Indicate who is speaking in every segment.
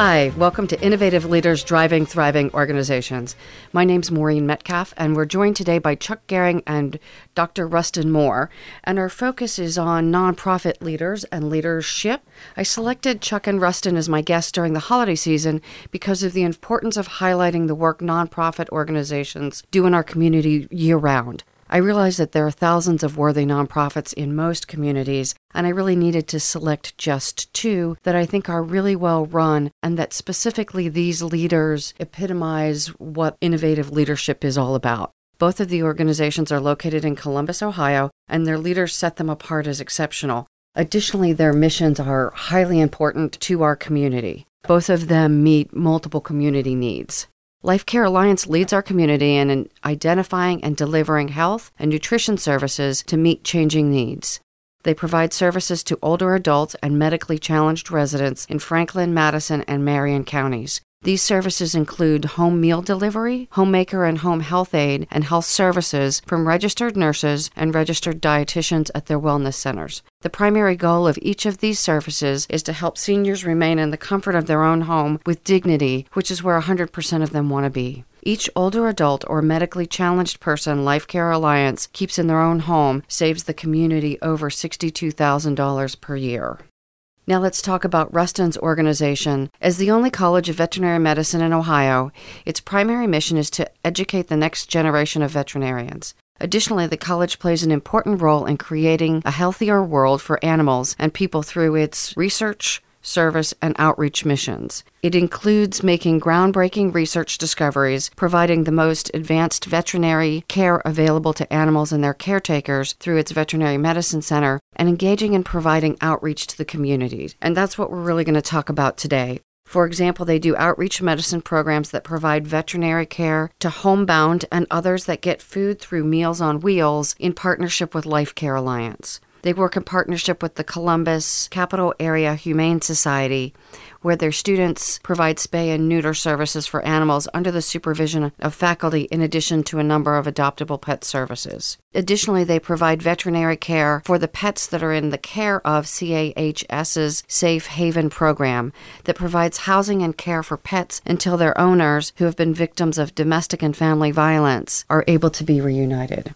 Speaker 1: Hi, welcome to Innovative Leaders Driving Thriving Organizations. My name's Maureen Metcalf, and we're joined today by Chuck Gehring and Dr. Rustin Moore. And our focus is on nonprofit leaders and leadership. I selected Chuck and Rustin as my guests during the holiday season because of the importance of highlighting the work nonprofit organizations do in our community year round. I realized that there are thousands of worthy nonprofits in most communities, and I really needed to select just two that I think are really well run and that specifically these leaders epitomize what innovative leadership is all about. Both of the organizations are located in Columbus, Ohio, and their leaders set them apart as exceptional. Additionally, their missions are highly important to our community. Both of them meet multiple community needs. Life Care Alliance leads our community in identifying and delivering health and nutrition services to meet changing needs. They provide services to older adults and medically challenged residents in Franklin, Madison, and Marion counties. These services include home meal delivery, homemaker and home health aide, and health services from registered nurses and registered dietitians at their wellness centers. The primary goal of each of these services is to help seniors remain in the comfort of their own home with dignity, which is where 100% of them want to be. Each older adult or medically challenged person Life Care Alliance keeps in their own home saves the community over $62,000 per year. Now let's talk about Rustin's organization. As the only college of veterinary medicine in Ohio, its primary mission is to educate the next generation of veterinarians. Additionally, the college plays an important role in creating a healthier world for animals and people through its research, service, and outreach missions. It includes making groundbreaking research discoveries, providing the most advanced veterinary care available to animals and their caretakers through its veterinary medicine center, and engaging in providing outreach to the community. And that's what we're really going to talk about today. For example, they do outreach medicine programs that provide veterinary care to homebound and others that get food through Meals on Wheels in partnership with Life Care Alliance. They work in partnership with the Columbus Capital Area Humane Society, where their students provide spay and neuter services for animals under the supervision of faculty, in addition to a number of adoptable pet services. Additionally, they provide veterinary care for the pets that are in the care of CAHS's Safe Haven program that provides housing and care for pets until their owners, who have been victims of domestic and family violence, are able to be reunited.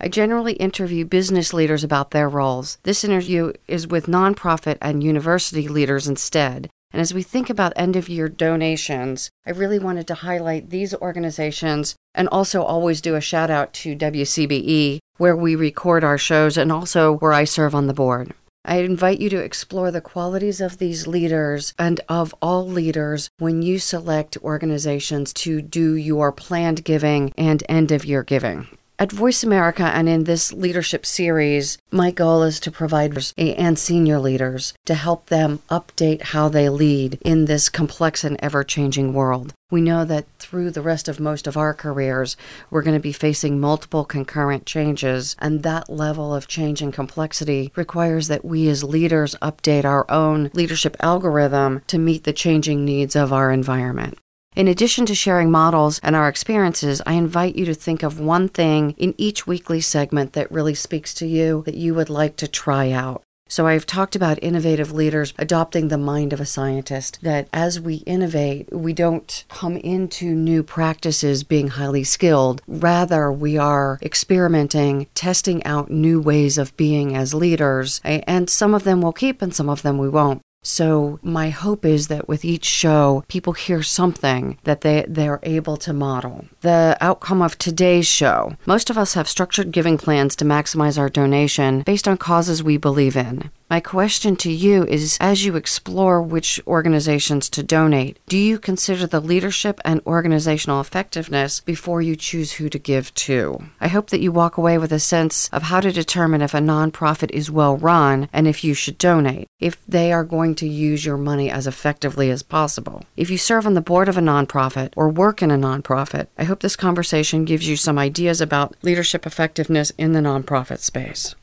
Speaker 1: I generally interview business leaders about their roles. This interview is with nonprofit and university leaders instead. And as we think about end of year donations, I really wanted to highlight these organizations and also always do a shout out to WCBE, where we record our shows and also where I serve on the board. I invite you to explore the qualities of these leaders and of all leaders when you select organizations to do your planned giving and end of year giving. At Voice America and in this leadership series, my goal is to provide and senior leaders to help them update how they lead in this complex and ever changing world. We know that through the rest of most of our careers, we're going to be facing multiple concurrent changes, and that level of change and complexity requires that we as leaders update our own leadership algorithm to meet the changing needs of our environment. In addition to sharing models and our experiences, I invite you to think of one thing in each weekly segment that really speaks to you that you would like to try out. So I've talked about innovative leaders adopting the mind of a scientist, that as we innovate, we don't come into new practices being highly skilled. Rather, we are experimenting, testing out new ways of being as leaders, and some of them we'll keep and some of them we won't. So my hope is that with each show, people hear something that they, they're able to model. The outcome of today's show. Most of us have structured giving plans to maximize our donation based on causes we believe in. My question to you is as you explore which organizations to donate, do you consider the leadership and organizational effectiveness before you choose who to give to? I hope that you walk away with a sense of how to determine if a nonprofit is well run and if you should donate, if they are going to use your money as effectively as possible. If you serve on the board of a nonprofit or work in a nonprofit, I hope this conversation gives you some ideas about leadership effectiveness in the nonprofit space.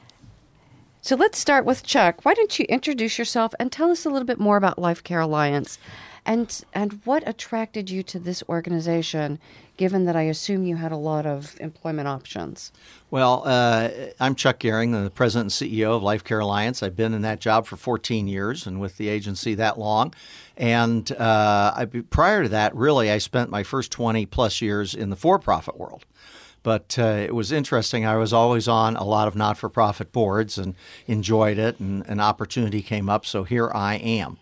Speaker 1: So let's start with Chuck. Why don't you introduce yourself and tell us a little bit more about Life Care Alliance and and what attracted you to this organization given that I assume you had a lot of employment options?
Speaker 2: Well, uh, I'm Chuck Gehring, the president and CEO of Life Care Alliance. I've been in that job for 14 years and with the agency that long. And uh, I, prior to that, really, I spent my first 20 plus years in the for profit world. But uh, it was interesting. I was always on a lot of not for profit boards and enjoyed it, and an opportunity came up, so here I am.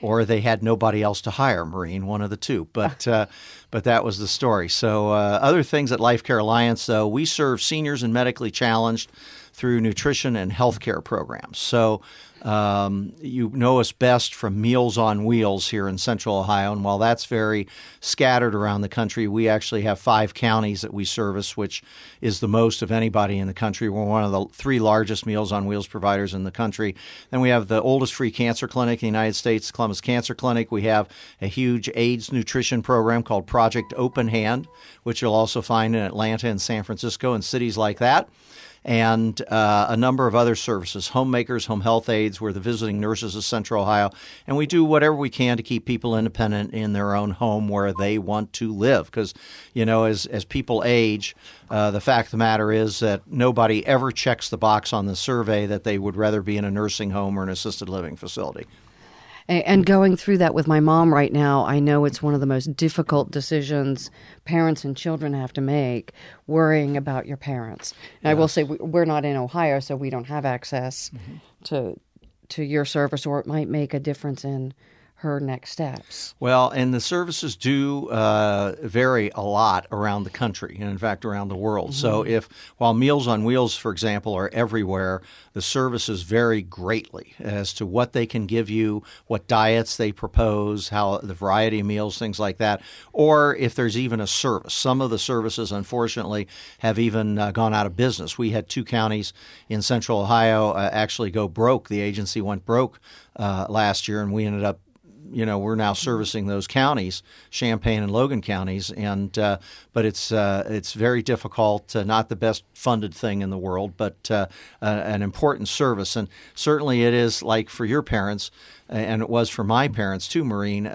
Speaker 2: Or they had nobody else to hire, Maureen, one of the two. But uh, but that was the story. So uh, other things at Life Care Alliance, though, we serve seniors and medically challenged through nutrition and healthcare programs. So um, you know us best from Meals on Wheels here in Central Ohio, and while that's very scattered around the country, we actually have five counties that we service, which is the most of anybody in the country. We're one of the three largest Meals on Wheels providers in the country. Then we have the oldest free cancer clinic in the United States, Columbus Cancer Clinic. We have a huge AIDS nutrition program called Project Open Hand, which you'll also find in Atlanta and San Francisco and cities like that and uh, a number of other services homemakers, home health aides. We're the visiting nurses of Central Ohio. And we do whatever we can to keep people independent in their own home where they want to live. Because, you know, as, as people age, uh, the fact of the matter is that nobody ever checks the box on the survey that they would rather be in a nursing home or an assisted living facility.
Speaker 1: And going through that with my mom right now, I know it's one of the most difficult decisions parents and children have to make, worrying about your parents. And I will say we're not in Ohio, so we don't have access mm-hmm. to to your service, or it might make a difference in her next steps?
Speaker 2: Well, and the services do uh, vary a lot around the country, and in fact, around the world. Mm-hmm. So, if while Meals on Wheels, for example, are everywhere, the services vary greatly as to what they can give you, what diets they propose, how the variety of meals, things like that, or if there's even a service. Some of the services, unfortunately, have even uh, gone out of business. We had two counties in Central Ohio uh, actually go broke. The agency went broke uh, last year, and we ended up you know we're now servicing those counties, Champaign and Logan counties, and uh, but it's uh, it's very difficult. Uh, not the best funded thing in the world, but uh, an important service, and certainly it is like for your parents, and it was for my parents too, Maureen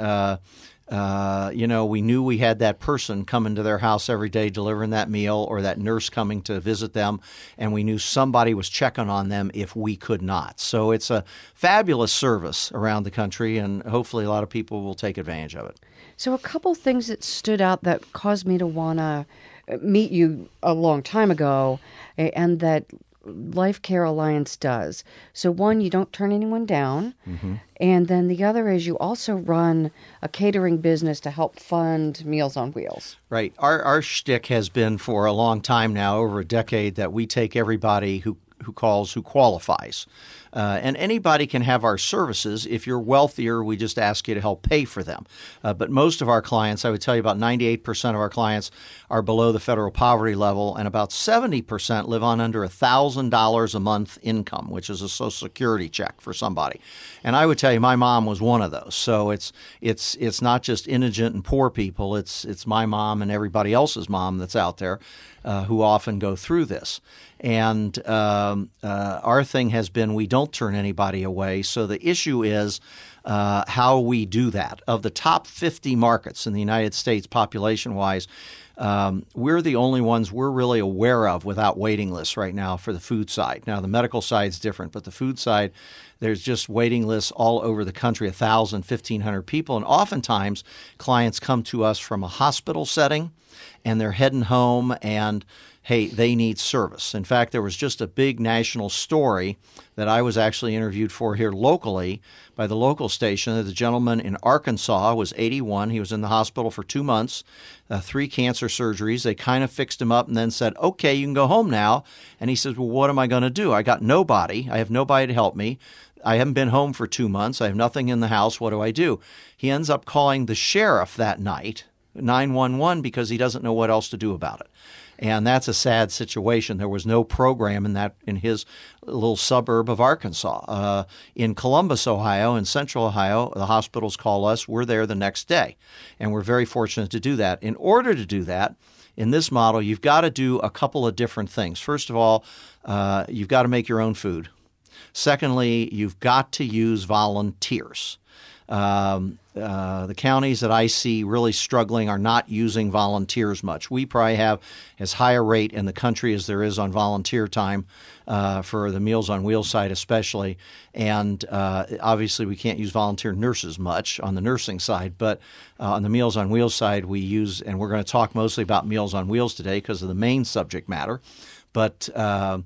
Speaker 2: uh, uh, you know, we knew we had that person coming to their house every day delivering that meal or that nurse coming to visit them, and we knew somebody was checking on them if we could not. So it's a fabulous service around the country, and hopefully a lot of people will take advantage of it.
Speaker 1: So, a couple things that stood out that caused me to want to meet you a long time ago, and that Life Care Alliance does. So, one, you don't turn anyone down. Mm-hmm. And then the other is you also run a catering business to help fund Meals on Wheels.
Speaker 2: Right. Our, our shtick has been for a long time now, over a decade, that we take everybody who who calls who qualifies. Uh, and anybody can have our services. If you're wealthier, we just ask you to help pay for them. Uh, but most of our clients, I would tell you about 98% of our clients are below the federal poverty level, and about 70% live on under $1,000 a month income, which is a Social Security check for somebody. And I would tell you, my mom was one of those. So it's it's it's not just indigent and poor people. It's it's my mom and everybody else's mom that's out there uh, who often go through this. And um, uh, our thing has been we don't turn anybody away. So the issue is uh, how we do that. Of the top 50 markets in the United States, population wise, um, we're the only ones we're really aware of without waiting lists right now for the food side. Now, the medical side is different, but the food side, there's just waiting lists all over the country 1,000, 1,500 people. And oftentimes, clients come to us from a hospital setting and they're heading home and hey, they need service. In fact, there was just a big national story that I was actually interviewed for here locally by the local station. That the gentleman in Arkansas was 81. He was in the hospital for two months, uh, three cancer surgeries. They kind of fixed him up and then said, okay, you can go home now. And he says, well, what am I going to do? I got nobody. I have nobody to help me. I haven't been home for two months. I have nothing in the house. What do I do? He ends up calling the sheriff that night, 911, because he doesn't know what else to do about it and that's a sad situation. There was no program in that in his little suburb of Arkansas. Uh, in Columbus, Ohio, in Central Ohio, the hospitals call us. We're there the next day, and we're very fortunate to do that. In order to do that. In this model, you've got to do a couple of different things. First of all, uh, you've got to make your own food. Secondly, you've got to use volunteers. Um, uh, the counties that I see really struggling are not using volunteers much. We probably have as high a rate in the country as there is on volunteer time uh, for the Meals on Wheels side, especially. And uh, obviously, we can't use volunteer nurses much on the nursing side, but uh, on the Meals on Wheels side, we use, and we're going to talk mostly about Meals on Wheels today because of the main subject matter. But uh,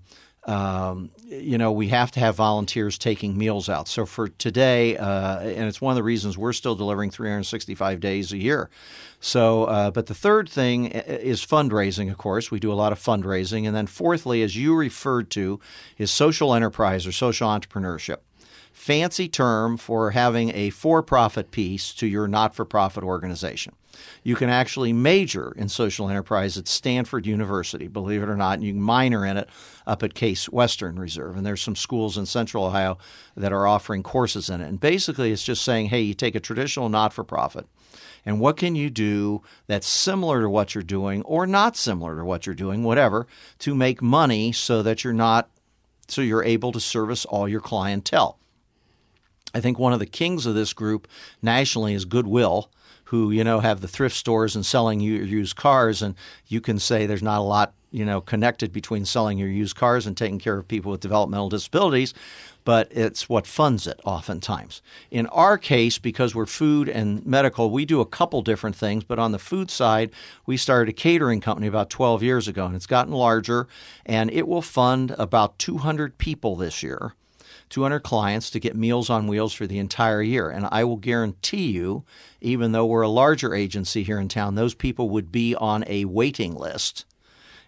Speaker 2: um, you know, we have to have volunteers taking meals out. So for today, uh, and it's one of the reasons we're still delivering 365 days a year. So, uh, but the third thing is fundraising, of course. We do a lot of fundraising. And then fourthly, as you referred to, is social enterprise or social entrepreneurship fancy term for having a for profit piece to your not for profit organization. You can actually major in social enterprise at Stanford University, believe it or not, and you can minor in it up at Case Western Reserve. And there's some schools in Central Ohio that are offering courses in it. And basically, it's just saying, hey, you take a traditional not for profit, and what can you do that's similar to what you're doing or not similar to what you're doing, whatever, to make money so that you're not so you're able to service all your clientele. I think one of the kings of this group nationally is Goodwill, who you know have the thrift stores and selling your used cars, and you can say there's not a lot you know connected between selling your used cars and taking care of people with developmental disabilities, but it's what funds it oftentimes. In our case, because we're food and medical, we do a couple different things, but on the food side, we started a catering company about 12 years ago, and it's gotten larger, and it will fund about 200 people this year 200 clients to get Meals on Wheels for the entire year. And I will guarantee you, even though we're a larger agency here in town, those people would be on a waiting list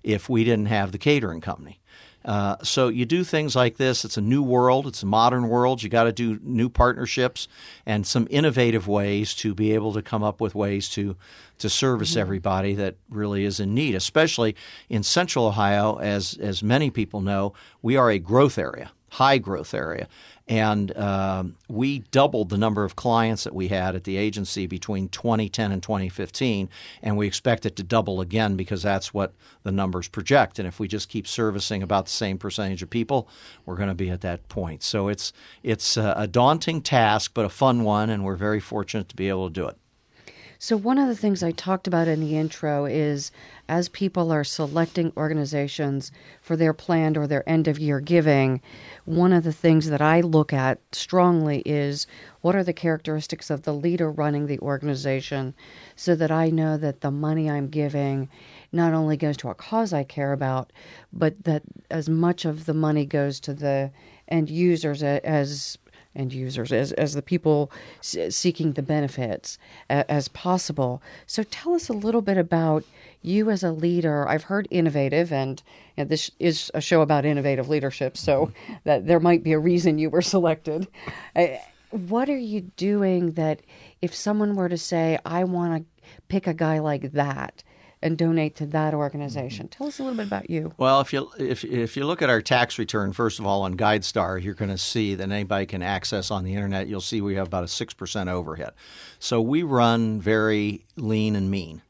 Speaker 2: if we didn't have the catering company. Uh, so you do things like this. It's a new world. It's a modern world. You got to do new partnerships and some innovative ways to be able to come up with ways to to service mm-hmm. everybody that really is in need. Especially in Central Ohio, as as many people know, we are a growth area high growth area. And um, we doubled the number of clients that we had at the agency between 2010 and 2015. And we expect it to double again because that's what the numbers project. And if we just keep servicing about the same percentage of people, we're going to be at that point. So it's, it's a daunting task, but a fun one. And we're very fortunate to be able to do it.
Speaker 1: So, one of the things I talked about in the intro is as people are selecting organizations for their planned or their end of year giving, one of the things that I look at strongly is what are the characteristics of the leader running the organization so that I know that the money I'm giving not only goes to a cause I care about, but that as much of the money goes to the end users as end users as, as the people seeking the benefits as possible. So tell us a little bit about you as a leader. I've heard innovative, and know, this is a show about innovative leadership, so that there might be a reason you were selected. Uh, what are you doing that if someone were to say, I want to pick a guy like that? And donate to that organization. Mm-hmm. Tell us a little bit about you.
Speaker 2: Well, if you if if you look at our tax return first of all on GuideStar, you're going to see that anybody can access on the internet. You'll see we have about a six percent overhead, so we run very lean and mean.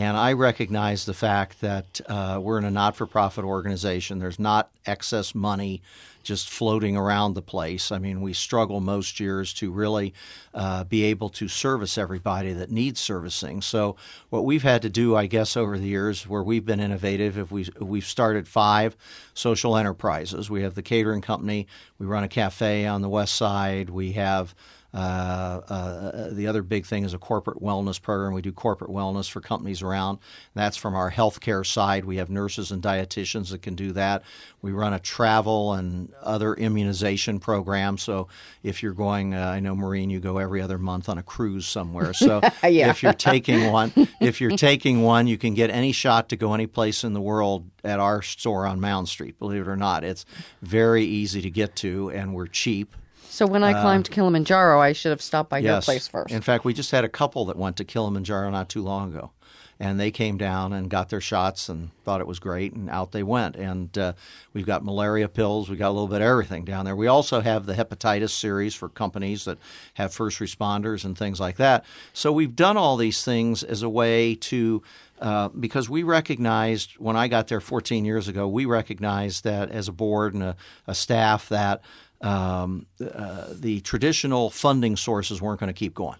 Speaker 2: And I recognize the fact that uh, we're in a not for profit organization. There's not excess money just floating around the place. I mean, we struggle most years to really uh, be able to service everybody that needs servicing. So, what we've had to do, I guess, over the years, where we've been innovative, if we we've started five social enterprises. We have the catering company. We run a cafe on the west side. We have Uh, uh, uh, the other big thing is a corporate wellness program. We do corporate wellness for companies around. That's from our healthcare side. We have nurses and dietitians that can do that. We run a travel and other immunization program. So if you're going, uh, I know Maureen, you go every other month on a cruise somewhere. So
Speaker 1: yeah.
Speaker 2: if you're taking one, if you're taking one, you can get any shot to go any place in the world at our store on Mound Street. Believe it or not, it's very easy to get to, and we're cheap.
Speaker 1: So when I climbed Kilimanjaro, I should have stopped by your place first.
Speaker 2: In fact, we just had a couple that went to Kilimanjaro not too long ago. And they came down and got their shots and thought it was great, and out they went. And uh, we've got malaria pills, we got a little bit of everything down there. We also have the hepatitis series for companies that have first responders and things like that. So we've done all these things as a way to uh, because we recognized when I got there 14 years ago, we recognized that as a board and a, a staff that um, uh, the traditional funding sources weren't going to keep going.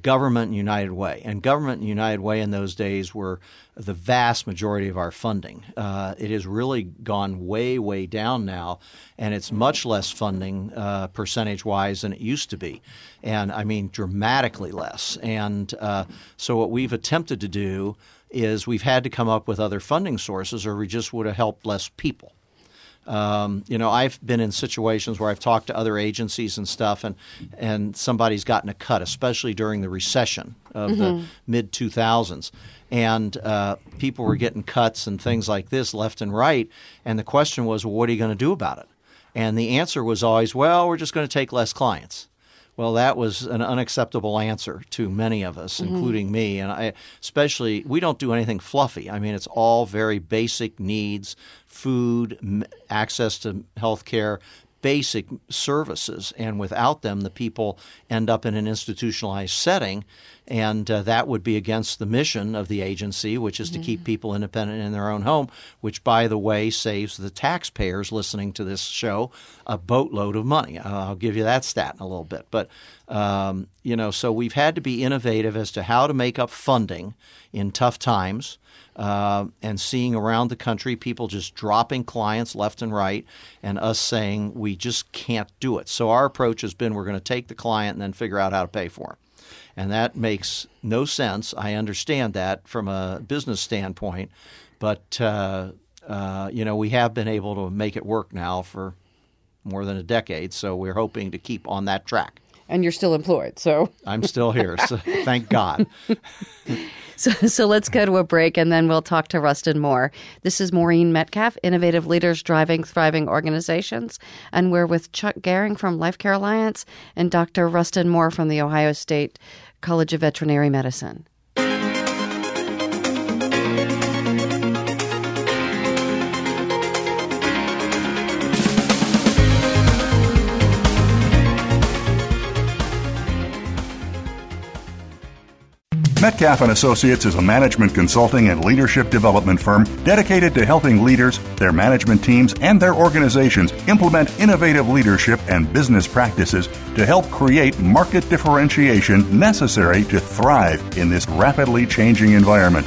Speaker 2: Government and United Way. And Government and United Way in those days were the vast majority of our funding. Uh, it has really gone way, way down now, and it's much less funding uh, percentage wise than it used to be. And I mean, dramatically less. And uh, so, what we've attempted to do is we've had to come up with other funding sources, or we just would have helped less people. Um, you know, I've been in situations where I've talked to other agencies and stuff, and and somebody's gotten a cut, especially during the recession of the mid 2000s, and uh, people were getting cuts and things like this left and right. And the question was, well, what are you going to do about it? And the answer was always, well, we're just going to take less clients. Well, that was an unacceptable answer to many of us, mm-hmm. including me. And I, especially, we don't do anything fluffy. I mean, it's all very basic needs food, m- access to health care, basic services. And without them, the people end up in an institutionalized setting. And uh, that would be against the mission of the agency, which is to keep people independent in their own home, which, by the way, saves the taxpayers listening to this show a boatload of money. Uh, I'll give you that stat in a little bit. But, um, you know, so we've had to be innovative as to how to make up funding in tough times. Uh, and seeing around the country people just dropping clients left and right, and us saying we just can't do it. So our approach has been we're going to take the client and then figure out how to pay for him. And that makes no sense. I understand that from a business standpoint, but uh, uh, you know we have been able to make it work now for more than a decade. So we're hoping to keep on that track.
Speaker 1: and you're still employed. So,
Speaker 2: I'm still here, so thank God.
Speaker 1: so, so let's go to a break and then we'll talk to Rustin Moore. This is Maureen Metcalf, Innovative Leaders Driving Thriving Organizations. And we're with Chuck Gehring from Life Care Alliance and Dr. Rustin Moore from the Ohio State College of Veterinary Medicine.
Speaker 3: Metcalf and Associates is a management consulting and leadership development firm dedicated to helping leaders, their management teams, and their organizations implement innovative leadership and business practices to help create market differentiation necessary to thrive in this rapidly changing environment.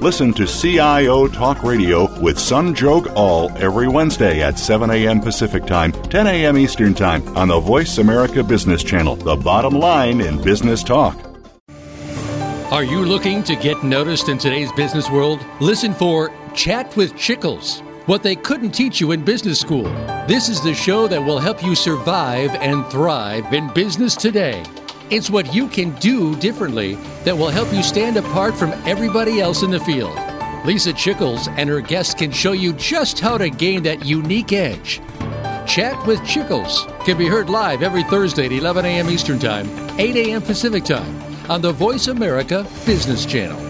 Speaker 3: listen to CIO Talk Radio with Sanjog Aul every Wednesday at 7 a.m. Pacific Time, 10 a.m. Eastern Time on the Voice America Business Channel, the bottom line in business talk.
Speaker 4: Are you looking to get noticed in today's business world? Listen for Chat with Chickles. What they couldn't teach you in business school. This is the show that will help you survive and thrive in business today. It's what you can do differently that will help you stand apart from everybody else in the field. Lisa Chickles and her guests can show you just how to gain that unique edge. Chat with Chickles can be heard live every Thursday at 11 a.m. Eastern Time, 8 a.m. Pacific Time on the Voice America Business Channel.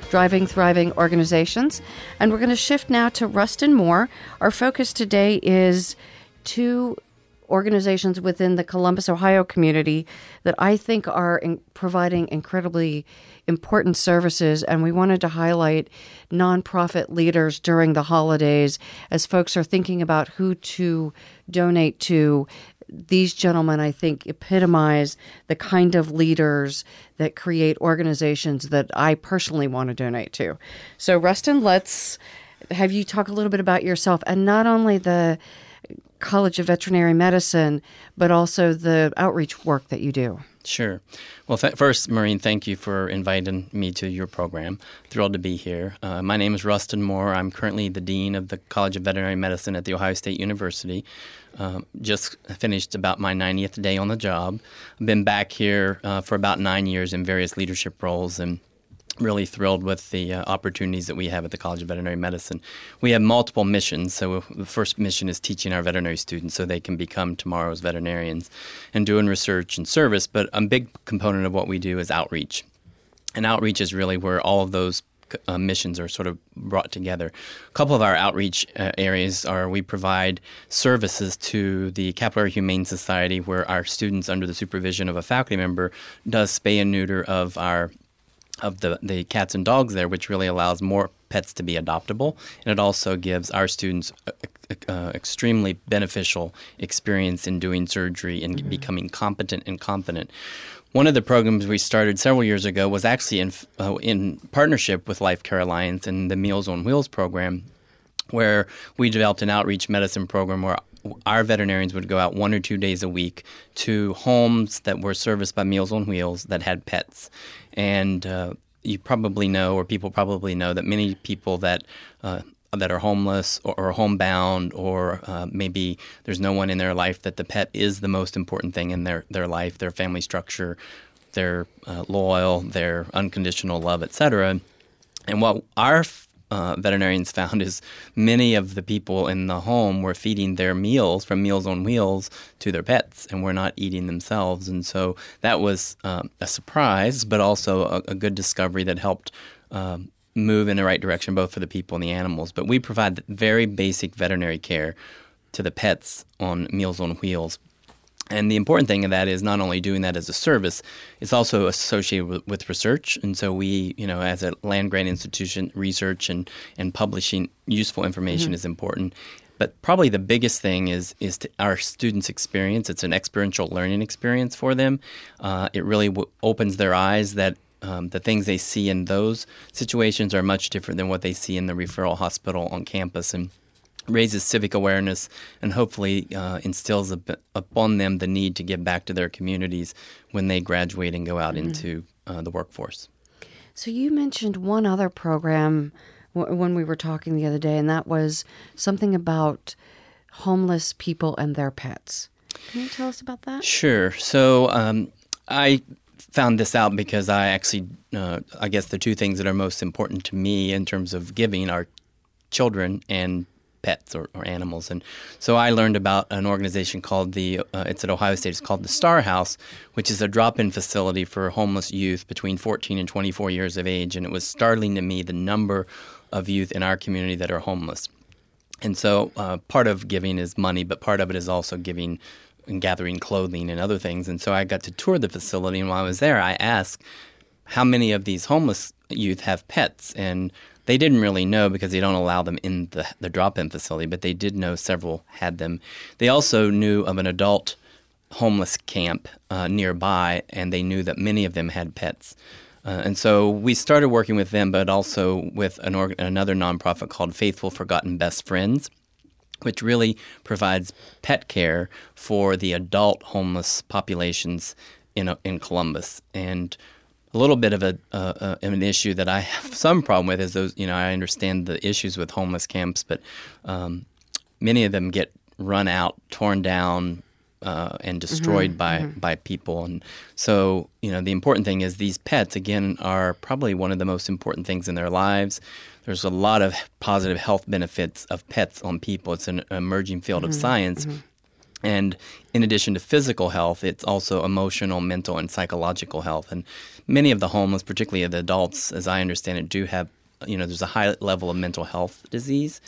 Speaker 1: Driving Thriving Organizations. And we're going to shift now to Rustin Moore. Our focus today is two organizations within the Columbus, Ohio community that I think are in providing incredibly important services. And we wanted to highlight nonprofit leaders during the holidays as folks are thinking about who to donate to these gentlemen, I think, epitomize the kind of leaders that create organizations that I personally want to donate to. So, Rustin, let's have you talk a little bit about yourself and not only the College of Veterinary Medicine, but also the outreach work that you do.
Speaker 5: Sure. Well, th- first, Maureen, thank you for inviting me to your program. Thrilled to be here. Uh, my name is Rustin Moore. I'm currently the Dean of the College of Veterinary Medicine at The Ohio State University. Uh, just finished about my 90th day on the job. I've been back here uh, for about nine years in various leadership roles and really thrilled with the uh, opportunities that we have at the College of Veterinary Medicine. We have multiple missions. So, the first mission is teaching our veterinary students so they can become tomorrow's veterinarians and doing research and service. But a big component of what we do is outreach. And outreach is really where all of those uh, missions are sort of brought together. A couple of our outreach uh, areas are we provide services to the Capital Area Humane Society, where our students, under the supervision of a faculty member, does spay and neuter of our of the, the cats and dogs there, which really allows more pets to be adoptable. And it also gives our students a, a, a extremely beneficial experience in doing surgery and mm-hmm. becoming competent and confident. One of the programs we started several years ago was actually in, uh, in partnership with Life Care Alliance and the Meals on Wheels program, where we developed an outreach medicine program where our veterinarians would go out one or two days a week to homes that were serviced by Meals on Wheels that had pets. And uh, you probably know, or people probably know, that many people that uh, that are homeless or, or homebound, or uh, maybe there's no one in their life that the pet is the most important thing in their, their life, their family structure, their uh, loyal, their unconditional love, etc. And what our uh, veterinarians found is many of the people in the home were feeding their meals from Meals on Wheels to their pets and were not eating themselves. And so that was um, a surprise, but also a, a good discovery that helped um, move in the right direction, both for the people and the animals. But we provide very basic veterinary care to the pets on Meals on Wheels and the important thing of that is not only doing that as a service, it's also associated with, with, research. And so we, you know, as a land grant institution, research and, and publishing useful information mm-hmm. is important. But probably the biggest thing is is our students' experience. It's an experiential learning experience for them. Uh, it really w- opens their eyes that um, the things they see in those situations are much different than what they see in the referral hospital on campus. And raises civic awareness and hopefully uh, instills upon them the need to give back to their communities when they graduate and go out mm-hmm. into uh, the workforce.
Speaker 1: So you mentioned one other program w- when we were talking the other day, and that was something about homeless people and their pets. Can you tell us about that?
Speaker 5: Sure. So um, I found this out because I actually, uh, I guess the two things that are most important to me in terms of giving are children and pets or, or animals. And so I learned about an organization called the, uh, it's at Ohio State, it's called the Star House, which is a drop in facility for homeless youth between 14 and 24 years of age. And it was startling to me the number of youth in our community that are homeless. And so uh, part of giving is money, but part of it is also giving and gathering clothing and other things. And so I got to tour the facility. And while I was there, I asked how many of these homeless youth have pets. And they didn't really know because they don't allow them in the, the drop in facility, but they did know several had them. They also knew of an adult homeless camp uh, nearby, and they knew that many of them had pets. Uh, and so we started working with them, but also with an org- another nonprofit called Faithful Forgotten Best Friends, which really provides pet care for the adult homeless populations in in Columbus. And a little bit of a uh, an issue that I have some problem with is those. You know, I understand the issues with homeless camps, but um, many of them get run out, torn down, uh, and destroyed mm-hmm, by mm-hmm. by people. And so, you know, the important thing is these pets again are probably one of the most important things in their lives. There's a lot of positive health benefits of pets on people. It's an emerging field mm-hmm, of science. Mm-hmm. And in addition to physical health, it's also emotional, mental, and psychological health. And many of the homeless, particularly the adults, as I understand it, do have, you know, there's a high level of mental health disease.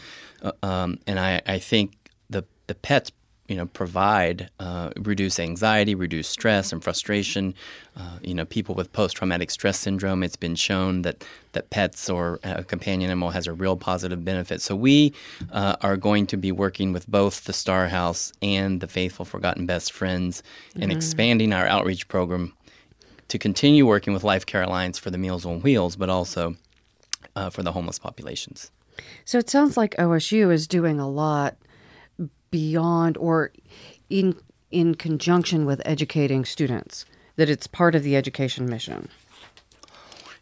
Speaker 5: Uh, um, and I, I think the, the pets you know provide uh, reduce anxiety, reduce stress and frustration. Uh, you know, people with post traumatic stress syndrome. It's been shown that that pets or a companion animal has a real positive benefit. So we uh, are going to be working with both the Star House and the Faithful Forgotten Best Friends mm-hmm. and expanding our outreach program to continue working with Life Care Alliance for the Meals on Wheels, but also uh, for the homeless populations.
Speaker 1: So it sounds like OSU is doing a lot beyond or in in conjunction with educating students that it's part of the education mission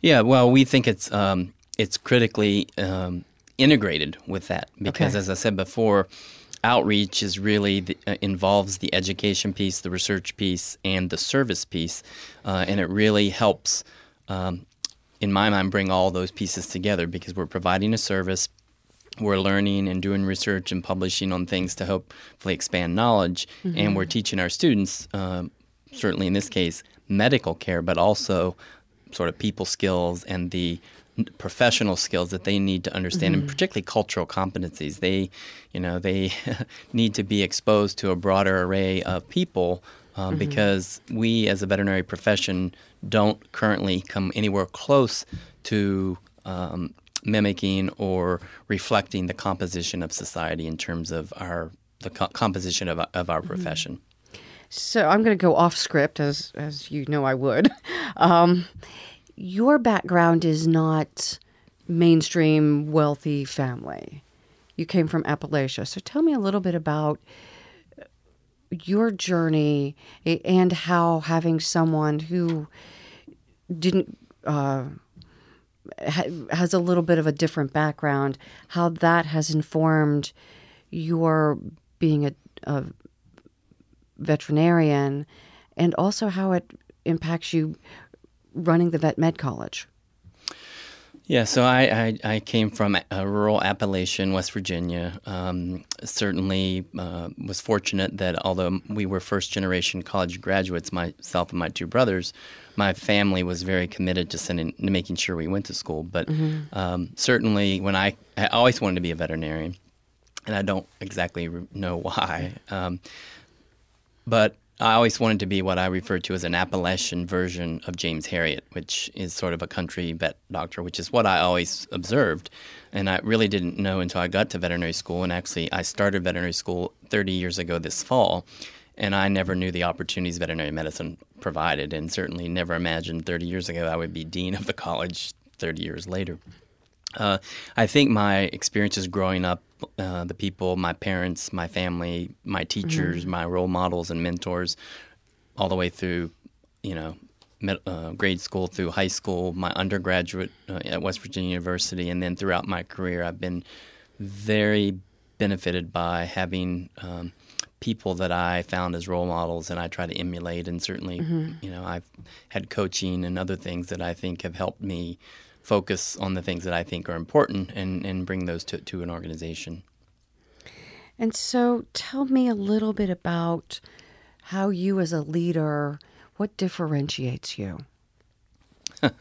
Speaker 5: yeah well we think it's um, it's critically um, integrated with that because okay. as i said before outreach is really the, uh, involves the education piece the research piece and the service piece uh, and it really helps um, in my mind bring all those pieces together because we're providing a service we're learning and doing research and publishing on things to hopefully expand knowledge, mm-hmm. and we're teaching our students, um, certainly in this case, medical care, but also sort of people skills and the professional skills that they need to understand, mm-hmm. and particularly cultural competencies. They, you know, they need to be exposed to a broader array of people uh, mm-hmm. because we, as a veterinary profession, don't currently come anywhere close to um, mimicking or reflecting the composition of society in terms of our the co- composition of, of our mm-hmm. profession.
Speaker 1: So I'm going to go off script, as as you know I would. Um, your background is not mainstream wealthy family. You came from Appalachia, so tell me a little bit about your journey and how having someone who didn't uh, has a little bit of a different background, how that has informed your being a, a veterinarian, and also how it impacts you running the vet med college.
Speaker 5: Yeah, so I, I, I, came from a rural Appalachian, West Virginia. Um, certainly uh, was fortunate that although we were first generation college graduates, myself and my two brothers, my family was very committed to sending, to making sure we went to school. But mm-hmm. um, certainly, when I, I always wanted to be a veterinarian, and I don't exactly know why. Um, but I always wanted to be what I refer to as an Appalachian version of James Herriot, which is sort of a country vet doctor, which is what I always observed. And I really didn't know until I got to veterinary school. And actually, I started veterinary school 30 years ago this fall. And I never knew the opportunities veterinary medicine provided, and certainly never imagined 30 years ago I would be dean of the college 30 years later. Uh, I think my experiences growing up, uh, the people, my parents, my family, my teachers, mm-hmm. my role models and mentors, all the way through, you know, uh, grade school through high school, my undergraduate uh, at West Virginia University, and then throughout my career, I've been very benefited by having um, people that I found as role models and I try to emulate. And certainly, mm-hmm. you know, I've had coaching and other things that I think have helped me focus on the things that I think are important and, and bring those to, to an organization.
Speaker 1: And so tell me a little bit about how you as a leader, what differentiates you?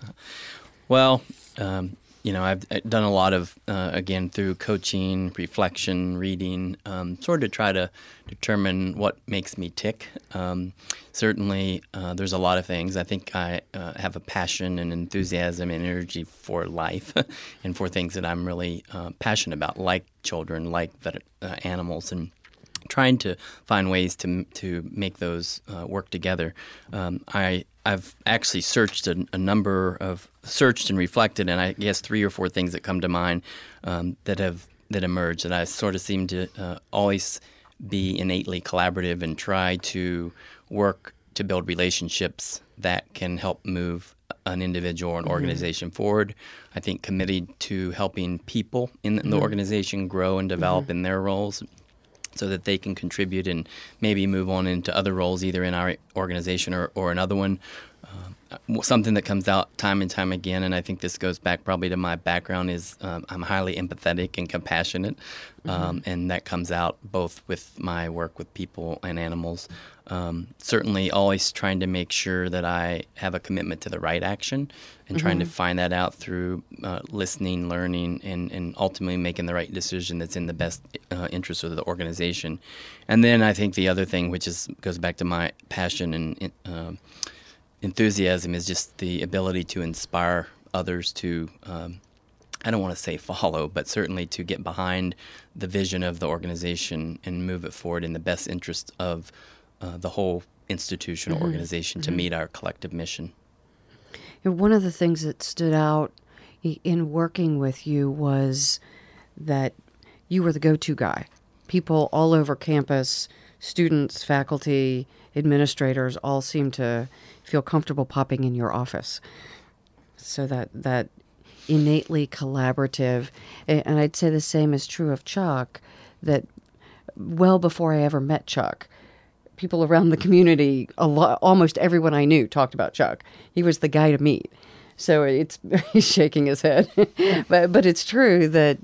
Speaker 5: well, um, you know, I've done a lot of, uh, again, through coaching, reflection, reading, um, sort of to try to determine what makes me tick. Um, certainly, uh, there's a lot of things. I think I uh, have a passion and enthusiasm and energy for life and for things that I'm really uh, passionate about, like children, like vet- uh, animals, and trying to find ways to to make those uh, work together. Um, I I've actually searched a, a, number of searched and reflected, and I guess three or four things that come to mind um, that have that emerged that I sort of seem to uh, always be innately collaborative and try to work to build relationships that can help move an individual or an mm-hmm. organization mm-hmm. forward. I think committed to helping people in the, mm-hmm. the organization grow and develop mm-hmm. in their roles so that they can contribute and maybe move on into other roles, either in our organization or, or another one. Uh, something that comes out time and time again, and I think this goes back probably to my background, is um, I'm highly empathetic and compassionate, mm-hmm. um, and that comes out both with my work with people and animals. Um, certainly, always trying to make sure that I have a commitment to the right action and mm-hmm. trying to mm-hmm. find that out through uh, listening, learning, and, and ultimately making the right decision that's in the best uh, interest of the organization. And then I think the other thing, which is goes back to my passion and uh, enthusiasm, is just the ability to inspire others to. Um, I don't want to say follow, but certainly to get behind the vision of the organization and move it forward in the best interest of uh, the whole institutional mm-hmm. organization mm-hmm. to meet our collective mission.
Speaker 1: And one of the things that stood out in working with you was that you were the go to guy. People all over campus, students, faculty, administrators all seem to feel comfortable popping in your office. So that, that innately collaborative, and I'd say the same is true of Chuck, that well before I ever met Chuck, people around the community, a lot, almost everyone I knew talked about Chuck. He was the guy to meet. So it's he's shaking his head, but but it's true that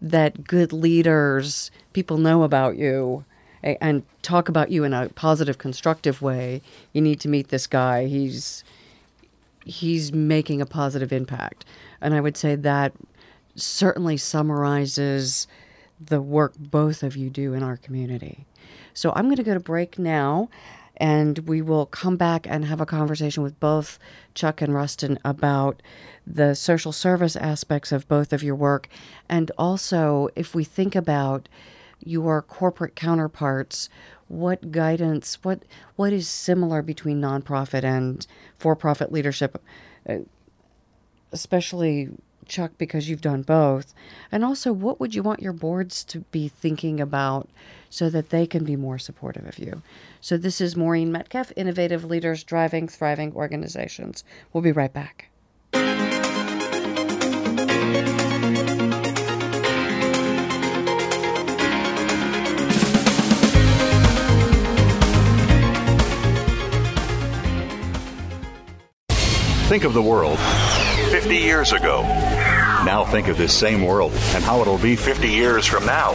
Speaker 1: that good leaders, people know about you, and talk about you in a positive, constructive way. You need to meet this guy. He's he's making a positive impact, and I would say that certainly summarizes the work both of you do in our community. So I'm going to go to break now and we will come back and have a conversation with both Chuck and Rustin about the social service aspects of both of your work. And also, if we think about your corporate counterparts, what guidance, what what is similar between nonprofit and for-profit leadership, uh, especially Chuck, because you've done both? And also, what would you want your boards to be thinking about so that they can be more supportive of you? So, this is Maureen Metcalf, Innovative Leaders Driving Thriving Organizations. We'll be right back.
Speaker 3: Think of the world 50 years ago. Now think of this same world and how it'll be 50 years from now.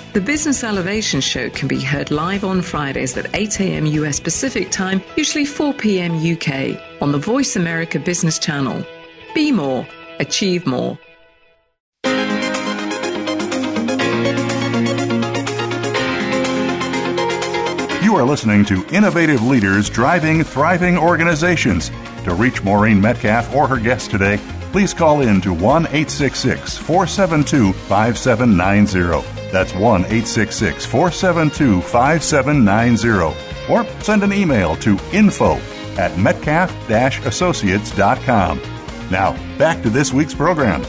Speaker 6: The Business Elevation Show can be heard live on Fridays at 8 a.m. US Pacific Time, usually 4 p.m. UK, on the Voice America Business Channel. Be more, achieve more.
Speaker 3: You are listening to Innovative Leaders Driving Thriving Organizations. To reach Maureen Metcalf or her guest today, please call in to 1 866 472 5790. That's 1 866 472 5790. Or send an email to info at metcalf associates.com. Now, back to this week's program.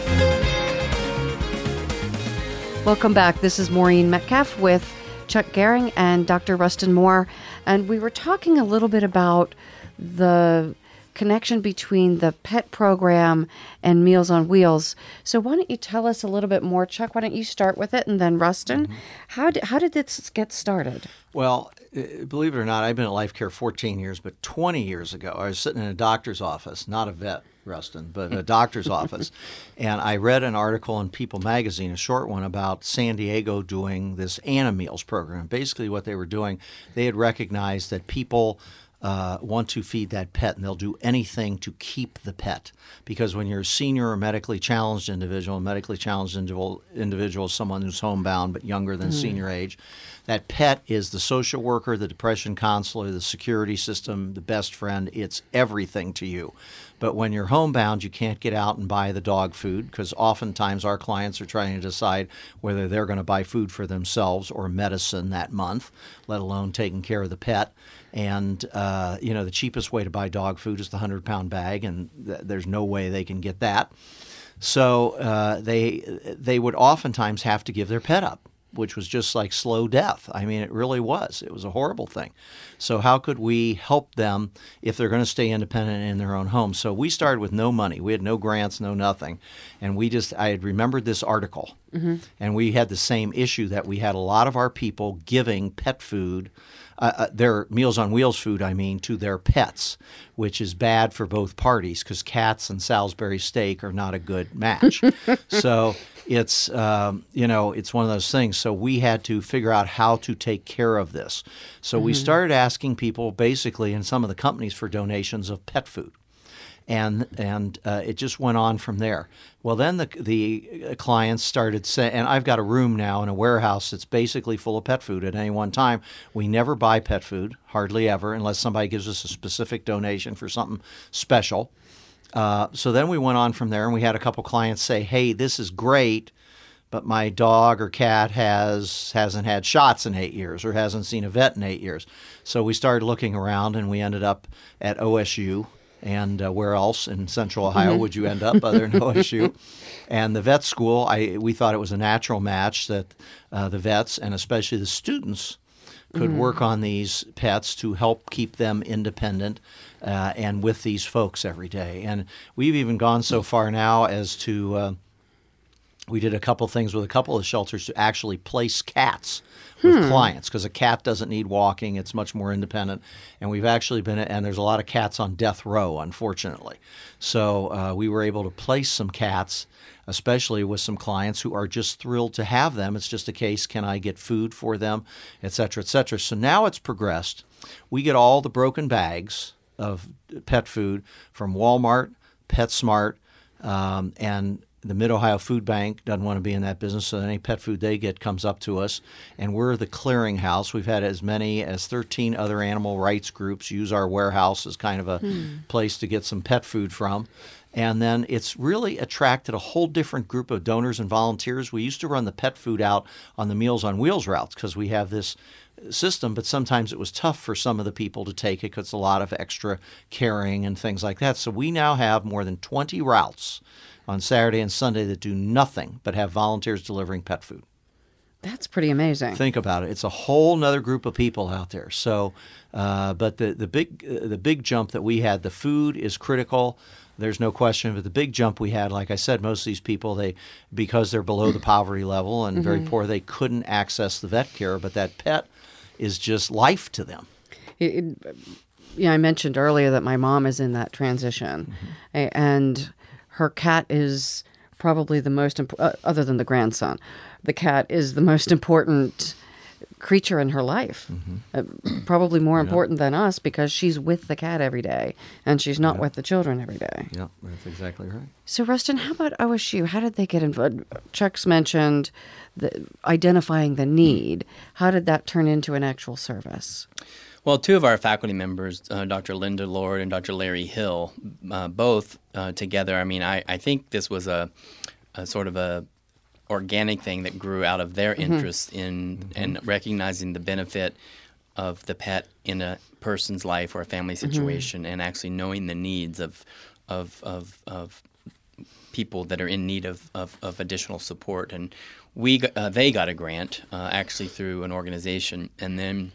Speaker 1: Welcome back. This is Maureen Metcalf with Chuck Gehring and Dr. Rustin Moore. And we were talking a little bit about the connection between the pet program and Meals on Wheels. So why don't you tell us a little bit more, Chuck? Why don't you start with it, and then Rustin, mm-hmm. how did how did this get started?
Speaker 2: Well, believe it or not, I've been at LifeCare 14 years, but 20 years ago, I was sitting in a doctor's office, not a vet, Rustin, but a doctor's office, and I read an article in People magazine, a short one, about San Diego doing this Animeals program. Basically, what they were doing, they had recognized that people uh, want to feed that pet, and they'll do anything to keep the pet. Because when you're a senior or medically challenged individual, medically challenged individual, individual someone who's homebound but younger than mm. senior age, that pet is the social worker, the depression counselor, the security system, the best friend. It's everything to you. But when you're homebound, you can't get out and buy the dog food because oftentimes our clients are trying to decide whether they're going to buy food for themselves or medicine that month, let alone taking care of the pet. And uh, you know the cheapest way to buy dog food is the hundred pound bag, and th- there's no way they can get that. So uh, they they would oftentimes have to give their pet up which was just like slow death. I mean, it really was. It was a horrible thing. So, how could we help them if they're going to stay independent in their own home? So, we started with no money. We had no grants, no nothing. And we just, I had remembered this article. Mm-hmm. And we had the same issue that we had a lot of our people giving pet food. Uh, uh, their Meals on Wheels food, I mean, to their pets, which is bad for both parties because cats and Salisbury steak are not a good match. so it's um, you know it's one of those things. So we had to figure out how to take care of this. So mm-hmm. we started asking people basically in some of the companies for donations of pet food. And and uh, it just went on from there. Well, then the the uh, clients started saying, and I've got a room now in a warehouse that's basically full of pet food at any one time. We never buy pet food, hardly ever, unless somebody gives us a specific donation for something special. Uh, so then we went on from there, and we had a couple clients say, "Hey, this is great." But my dog or cat has hasn't had shots in eight years or hasn't seen a vet in eight years. So we started looking around and we ended up at OSU and uh, where else in Central Ohio mm-hmm. would you end up other than OSU? And the vet school, I we thought it was a natural match that uh, the vets and especially the students could mm-hmm. work on these pets to help keep them independent uh, and with these folks every day. And we've even gone so far now as to uh, we did a couple things with a couple of shelters to actually place cats with hmm. clients because a cat doesn't need walking; it's much more independent. And we've actually been and there's a lot of cats on death row, unfortunately. So uh, we were able to place some cats especially with some clients who are just thrilled to have them. It's just a case can I get food for them, et cetera, et cetera. So now it's progressed. We get all the broken bags of pet food from Walmart, PetSmart, um, and the Mid Ohio Food Bank doesn't want to be in that business, so any pet food they get comes up to us, and we're the clearinghouse. We've had as many as 13 other animal rights groups use our warehouse as kind of a place to get some pet food from. And then it's really attracted a whole different group of donors and volunteers. We used to run the pet food out on the Meals on Wheels routes because we have this system, but sometimes it was tough for some of the people to take it because it's a lot of extra carrying and things like that. So we now have more than 20 routes on Saturday and Sunday that do nothing but have volunteers delivering pet food.
Speaker 1: That's pretty amazing.
Speaker 2: Think about it; it's a whole nother group of people out there. So, uh, but the the big uh, the big jump that we had, the food is critical. There's no question. But the big jump we had, like I said, most of these people they because they're below the poverty level and very poor, they couldn't access the vet care. But that pet is just life to them.
Speaker 1: It- it- yeah, I mentioned earlier that my mom is in that transition, A- and her cat is probably the most imp- uh, other than the grandson. The cat is the most important creature in her life. Uh, probably more important than us because she's with the cat every day and she's not with the children every day.
Speaker 2: Yeah, that's exactly right.
Speaker 1: So, Rustin, how about OSU? How did they get involved? Chuck's mentioned the, identifying the need. How did that turn into an actual service?
Speaker 5: Well, two of our faculty members, uh, Dr. Linda Lord and Dr. Larry Hill, uh, both uh, together. I mean, I, I think this was a, a sort of a organic thing that grew out of their interest in in recognizing the benefit of the pet in a person's life or a family situation, and actually knowing the needs of of of, of people that are in need of, of, of additional support. And we got- uh, they got a grant uh, actually through an organization, and then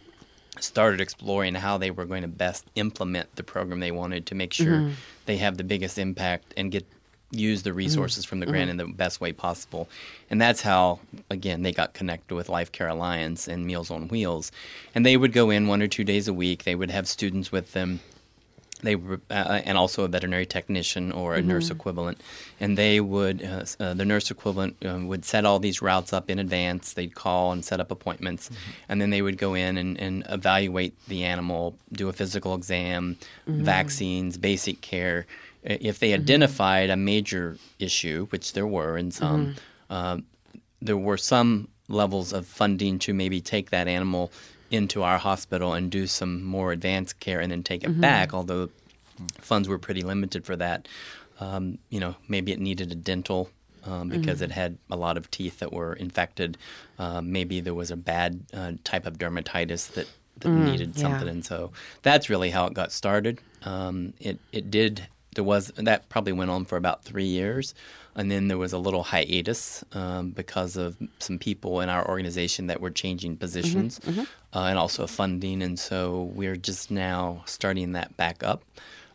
Speaker 5: started exploring how they were going to best implement the program they wanted to make sure they have the biggest impact and get use the resources from the grant in the best way possible. And that's how again they got connected with LifeCare Alliance and Meals on Wheels. And they would go in one or two days a week. They would have students with them they were, uh, and also a veterinary technician or a nurse equivalent, and they would uh, uh, the nurse equivalent um, would set all these routes up in advance. They'd call and set up appointments, and then they would go in and, and evaluate the animal, do a physical exam, vaccines, basic care. If they identified a major issue, which there were in some, uh, there were some levels of funding to maybe take that animal into our hospital and do some more advanced care and then take it back, although funds were pretty limited for that. Um, you know, maybe it needed a dental um, because it had a lot of teeth that were infected. Um, maybe there was a bad uh, type of dermatitis that, that needed
Speaker 1: yeah.
Speaker 5: something. And so that's really how it got started. Um, it, it did, there was, that probably went on for about three years. And then there was a little hiatus um, because of some people in our organization that were changing positions Uh, and also funding. And so we're just now starting that back up.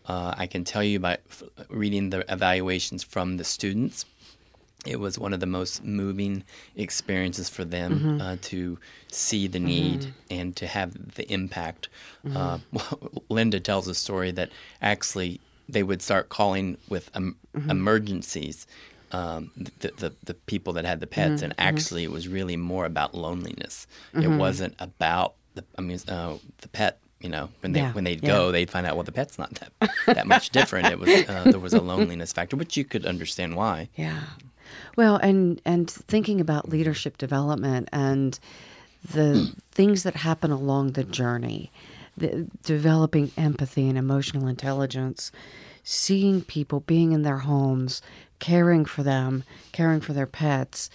Speaker 5: Uh, I can tell you by f- reading the evaluations from the students, it was one of the most moving experiences for them uh, to see the need and to have the impact. Uh, Linda tells a story that actually they would start calling with em- emergencies. Um, the, the the people that had the pets, and actually, it was really more about loneliness. It wasn't about the I mean uh, the pet. You know, when they
Speaker 1: Yeah,
Speaker 5: when they'd
Speaker 1: yeah.
Speaker 5: go, they'd find out well the pet's not that that much different. It was uh, there was a loneliness factor, which you could understand why.
Speaker 1: Yeah. Well, and and thinking about leadership development and the things that happen along the journey, the, developing empathy and emotional intelligence, seeing people being in their homes, caring for them, caring for their pets,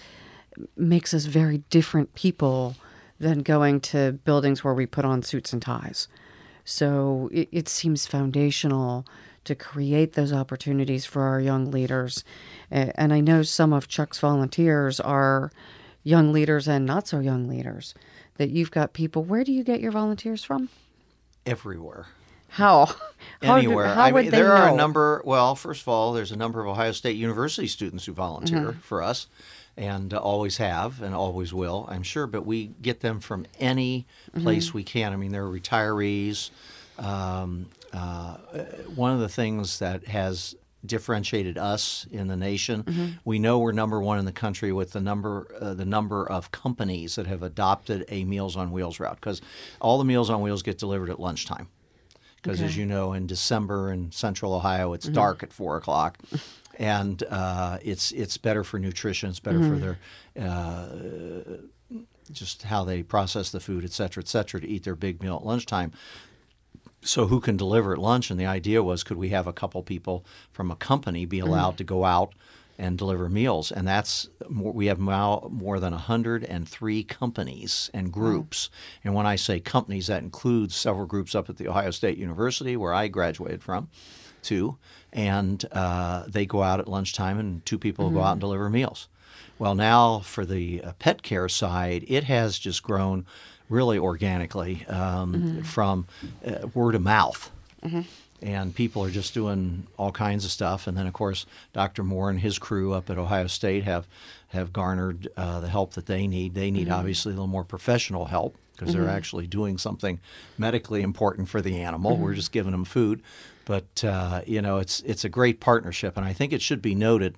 Speaker 1: makes us very different people than going to buildings where we put on suits and ties. So it, it seems foundational to create those opportunities for our young leaders. And I know some of Chuck's volunteers are young leaders and not so young leaders. That you've got people. Where do you get your volunteers from?
Speaker 2: Everywhere.
Speaker 1: How? How
Speaker 2: Anywhere.
Speaker 1: how
Speaker 2: I
Speaker 1: would
Speaker 2: mean, there are a number. Well, first of all, there's a number of Ohio State University students who volunteer
Speaker 1: Mm-hmm.
Speaker 2: for us, and uh, always have, and always will, I'm sure. But we get them from any
Speaker 1: Mm-hmm.
Speaker 2: place we can. I mean, they're retirees. Um, uh, one of the things that has differentiated us in the nation,
Speaker 1: Mm-hmm.
Speaker 2: we know we're number one in the country with the number uh, the number of companies that have adopted a Meals on Wheels route because all the Meals on Wheels get delivered at lunchtime because, as you know, in December in Central Ohio, it's dark at four o'clock, and uh, it's it's better for nutrition. It's better for their uh, just how they process the food, et cetera, et cetera, to eat their big meal at lunchtime. So who can deliver at lunch? And the idea was, could we have a couple people from a company be allowed to go out and deliver meals? And that's more, we have now more than 103 companies and groups. And when I say companies, that includes several groups up at the Ohio State University, where I graduated from, too. And uh, they go out at lunchtime, and two people go out and deliver meals. Well, now for the uh, pet care side, it has just grown really organically um, from uh, word of mouth. And people are just doing all kinds of stuff. And then, of course, Dr. Moore and his crew up at Ohio State have, have garnered uh, the help that they need. They need, obviously, a little more professional help because they're actually doing something medically important for the animal. We're just giving them food. But, uh, you know, it's, it's a great partnership. And I think it should be noted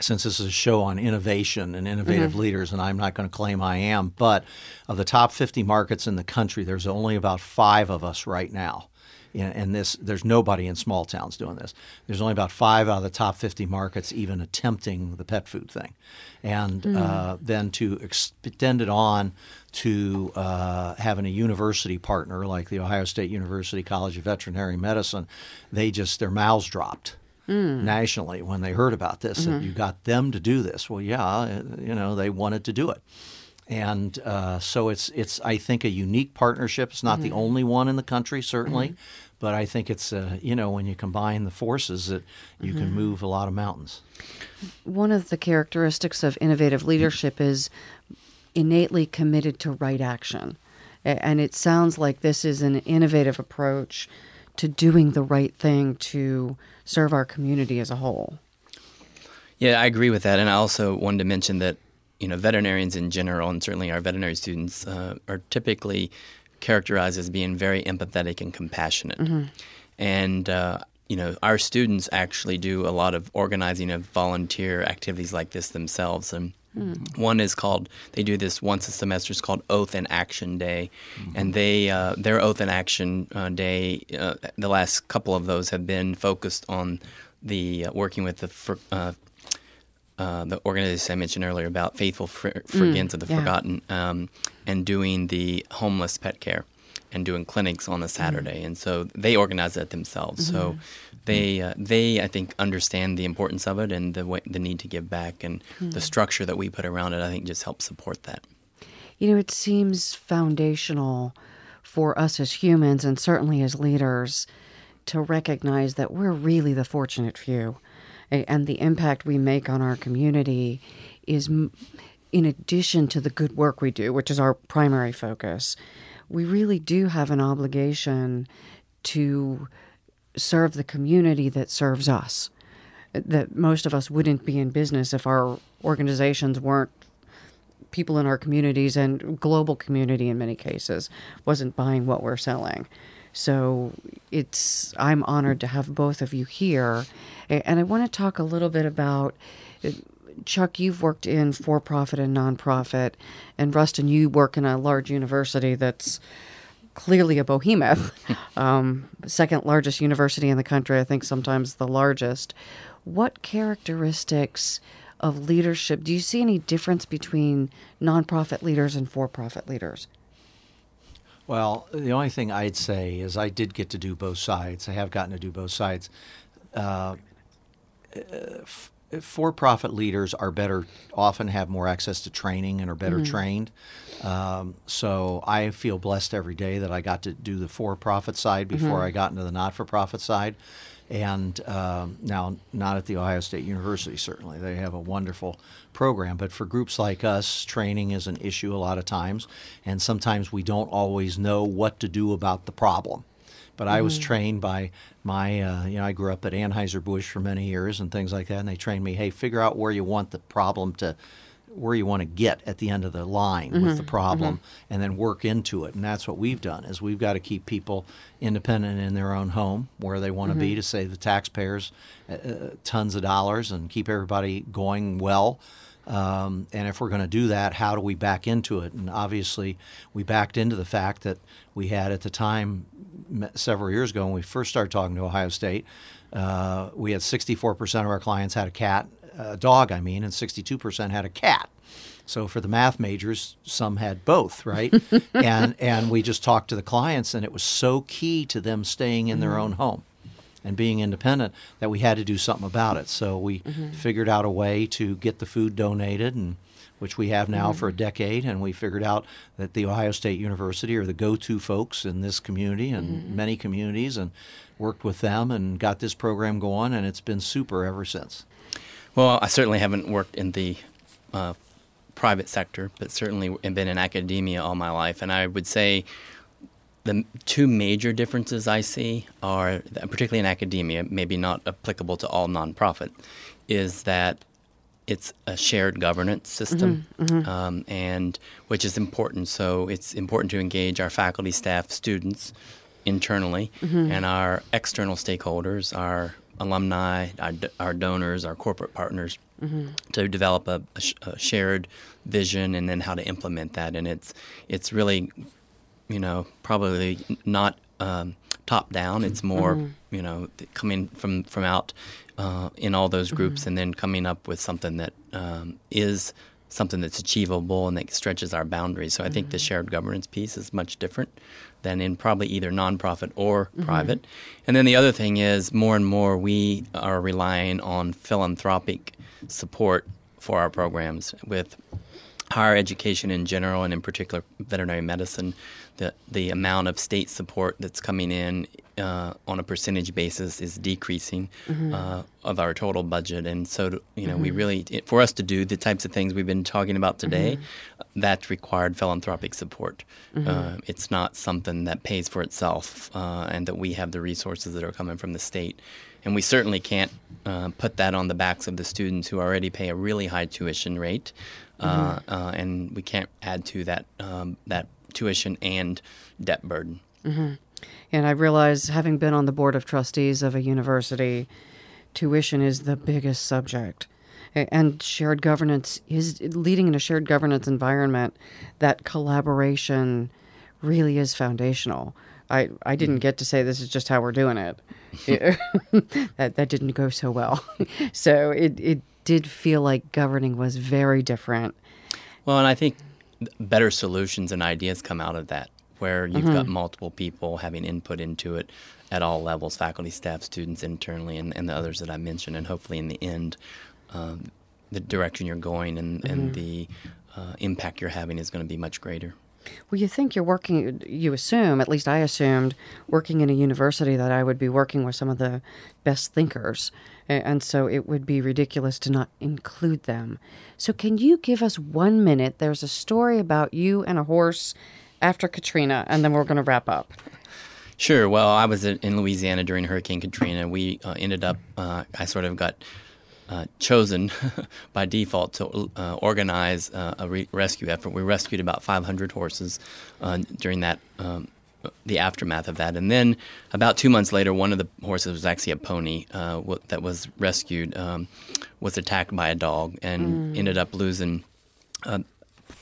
Speaker 2: since this is a show on innovation and innovative leaders, and I'm not going to claim I am, but of the top 50 markets in the country, there's only about five of us right now. And and this, there's nobody in small towns doing this. There's only about five out of the top 50 markets even attempting the pet food thing, and uh, then to extend it on to uh, having a university partner like the Ohio State University College of Veterinary Medicine, they just their mouths dropped nationally when they heard about this that you got them to do this. Well, yeah, uh, you know they wanted to do it, and uh, so it's it's I think a unique partnership. It's not the only one in the country, certainly, but I think it's uh, you know when you combine the forces that you can move a lot of mountains.
Speaker 1: One of the characteristics of innovative leadership is innately committed to right action. And it sounds like this is an innovative approach to doing the right thing to serve our community as a whole.
Speaker 5: Yeah, I agree with that, and I also wanted to mention that you know veterinarians in general, and certainly our veterinary students, uh, are typically characterized as being very empathetic and compassionate, and uh, you know our students actually do a lot of organizing of volunteer activities like this themselves, and. One is called. They do this once a semester. It's called Oath in Action Day, and they uh, their Oath in Action uh, Day. Uh, the last couple of those have been focused on the uh, working with the for, uh, uh, the organization I mentioned earlier about Faithful for, Friends of the
Speaker 1: yeah.
Speaker 5: Forgotten, um, and doing the homeless pet care and doing clinics on a Saturday. And so they organize that themselves. So they uh, they I think understand the importance of it and the way, the need to give back and the structure that we put around it. I think just helps support that.
Speaker 1: You know, it seems foundational for us as humans and certainly as leaders to recognize that we're really the fortunate few. And the impact we make on our community is, in addition to the good work we do, which is our primary focus, we really do have an obligation to serve the community that serves us. That most of us wouldn't be in business if our organizations weren't people in our communities and global community in many cases wasn't buying what we're selling. So it's I'm honored to have both of you here, and I want to talk a little bit about. Chuck, you've worked in for-profit and nonprofit, and Rustin, you work in a large university that's clearly a behemoth, um, second largest university in the country. I think sometimes the largest. What characteristics of leadership do you see any difference between nonprofit leaders and for-profit leaders?
Speaker 2: Well, the only thing I'd say is I did get to do both sides. I have gotten to do both sides. Uh, f- for-profit leaders are better, often have more access to training and are better trained. Um, so I feel blessed every day that I got to do the for-profit side before I got into the not-for-profit side. And um, now, not at the Ohio State University, certainly. They have a wonderful program. But for groups like us, training is an issue a lot of times. And sometimes we don't always know what to do about the problem. But I was trained by my, uh, you know, I grew up at Anheuser-Busch for many years and things like that. And they trained me, hey, figure out where you want the problem to, where you want to get at the end of the line with the problem and then work into it. And that's what we've done is we've got to keep people independent in their own home where they want to be to save the taxpayers uh, uh, tons of dollars and keep everybody going well Um, and if we're going to do that, how do we back into it? And obviously, we backed into the fact that we had at the time, several years ago, when we first started talking to Ohio State, uh, we had 64% of our clients had a cat, a dog, I mean, and 62% had a cat. So for the math majors, some had both, right? and and we just talked to the clients, and it was so key to them staying in their own home and being independent that we had to do something about it. So we mm-hmm. figured out a way to get the food donated and which we have now mm-hmm. for a decade, and we figured out that the Ohio State University are the go-to folks in this community and mm-hmm. many communities, and worked with them and got this program going, and it's been super ever since.
Speaker 5: Well, I certainly haven't worked in the uh, private sector, but certainly been in academia all my life, and I would say the two major differences I see are, particularly in academia, maybe not applicable to all nonprofit, is that it's a shared governance system, mm-hmm, mm-hmm. Um, and which is important. So it's important to engage our faculty, staff, students internally, mm-hmm. and our external stakeholders, our alumni, our, our donors, our corporate partners, mm-hmm. to develop a, a, sh- a, shared vision and then how to implement that. And it's it's really, you know, probably not um, top down. It's more, mm-hmm. you know, coming from from out uh, in all those groups, mm-hmm. and then coming up with something that um, is something that's achievable and that stretches our boundaries. So I think the mm-hmm. shared governance piece is much different than in probably either nonprofit or mm-hmm. private. And then the other thing is more and more we are relying on philanthropic support for our programs with higher education in general and in particular veterinary medicine the the amount of state support that's coming in uh, on a percentage basis is decreasing mm-hmm. uh, of our total budget, and so you know mm-hmm. we really for us to do the types of things we've been talking about today, mm-hmm. that's required philanthropic support. Mm-hmm. Uh, it's not something that pays for itself, uh, and that we have the resources that are coming from the state, and we certainly can't uh, put that on the backs of the students who already pay a really high tuition rate, uh, mm-hmm. and we can't add to that um, that tuition and debt burden.
Speaker 1: Mm-hmm. And I realize, having been on the board of trustees of a university, tuition is the biggest subject. And shared governance is leading in a shared governance environment. That collaboration really is foundational. I, I didn't get to say this is just how we're doing it. that that didn't go so well. so it it did feel like governing was very different.
Speaker 5: Well, and I think better solutions and ideas come out of that, where you've mm-hmm. got multiple people having input into it at all levels faculty, staff, students internally, and, and the others that I mentioned. And hopefully, in the end, um, the direction you're going and, mm-hmm. and the uh, impact you're having is going to be much greater.
Speaker 1: Well, you think you're working, you assume, at least I assumed, working in a university that I would be working with some of the best thinkers. And so it would be ridiculous to not include them. So, can you give us one minute? There's a story about you and a horse after Katrina, and then we're going to wrap up.
Speaker 5: Sure. Well, I was in Louisiana during Hurricane Katrina. We uh, ended up, uh, I sort of got uh, chosen by default to uh, organize uh, a re- rescue effort. We rescued about 500 horses uh, during that. Um, the aftermath of that, and then about two months later, one of the horses was actually a pony uh, w- that was rescued, um, was attacked by a dog, and mm. ended up losing uh,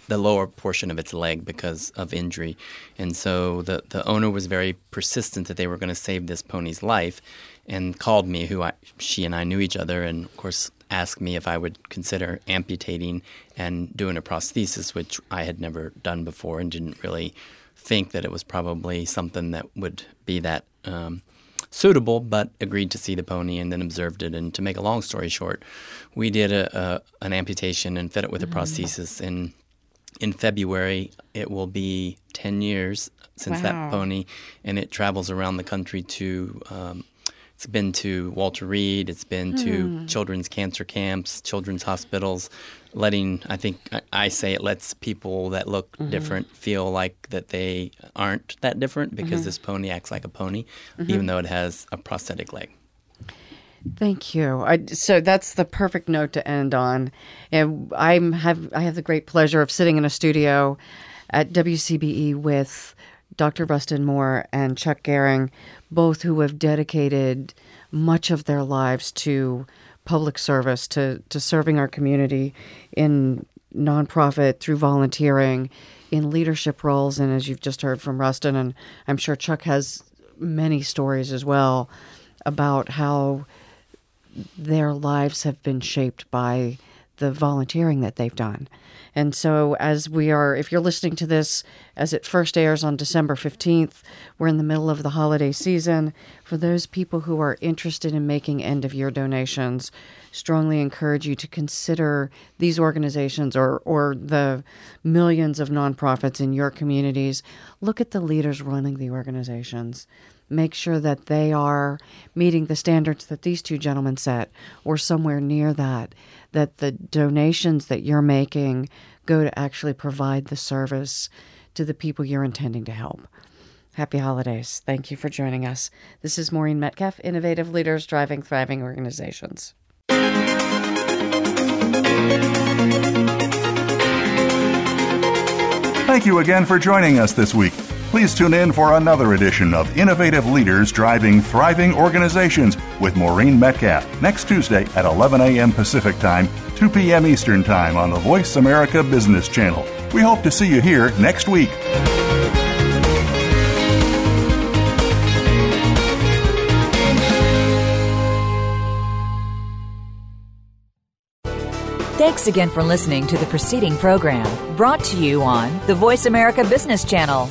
Speaker 5: the lower portion of its leg because of injury. And so the, the owner was very persistent that they were going to save this pony's life and called me, who I, she and I knew each other, and of course asked me if I would consider amputating and doing a prosthesis, which I had never done before and didn't really think that it was probably something that would be that um, suitable, but agreed to see the pony and then observed it. And to make a long story short, we did a, a an amputation and fed it with mm-hmm. a prosthesis. And in February, it will be 10 years since wow. that pony, and it travels around the country to um, it's been to Walter Reed. It's been to hmm. children's cancer camps, children's hospitals, letting I think I say it lets people that look mm-hmm. different feel like that they aren't that different because mm-hmm. this pony acts like a pony, mm-hmm. even though it has a prosthetic leg.
Speaker 1: Thank you. I, so that's the perfect note to end on. And I'm have I have the great pleasure of sitting in a studio at WCBE with Dr. Rustin Moore and Chuck Gehring, both who have dedicated much of their lives to public service to, to serving our community in nonprofit through volunteering in leadership roles and as you've just heard from Rustin and I'm sure Chuck has many stories as well about how their lives have been shaped by the volunteering that they've done. And so, as we are, if you're listening to this as it first airs on December 15th, we're in the middle of the holiday season. For those people who are interested in making end of year donations, strongly encourage you to consider these organizations or, or the millions of nonprofits in your communities. Look at the leaders running the organizations make sure that they are meeting the standards that these two gentlemen set or somewhere near that, that the donations that you're making go to actually provide the service to the people you're intending to help. Happy holidays. Thank you for joining us. This is Maureen Metcalf, Innovative Leaders Driving Thriving Organizations.
Speaker 3: Thank you again for joining us this week. Please tune in for another edition of Innovative Leaders Driving Thriving Organizations with Maureen Metcalf next Tuesday at 11 a.m. Pacific Time, 2 p.m. Eastern Time on the Voice America Business Channel. We hope to see you here next week.
Speaker 7: Thanks again for listening to the preceding program brought to you on the Voice America Business Channel.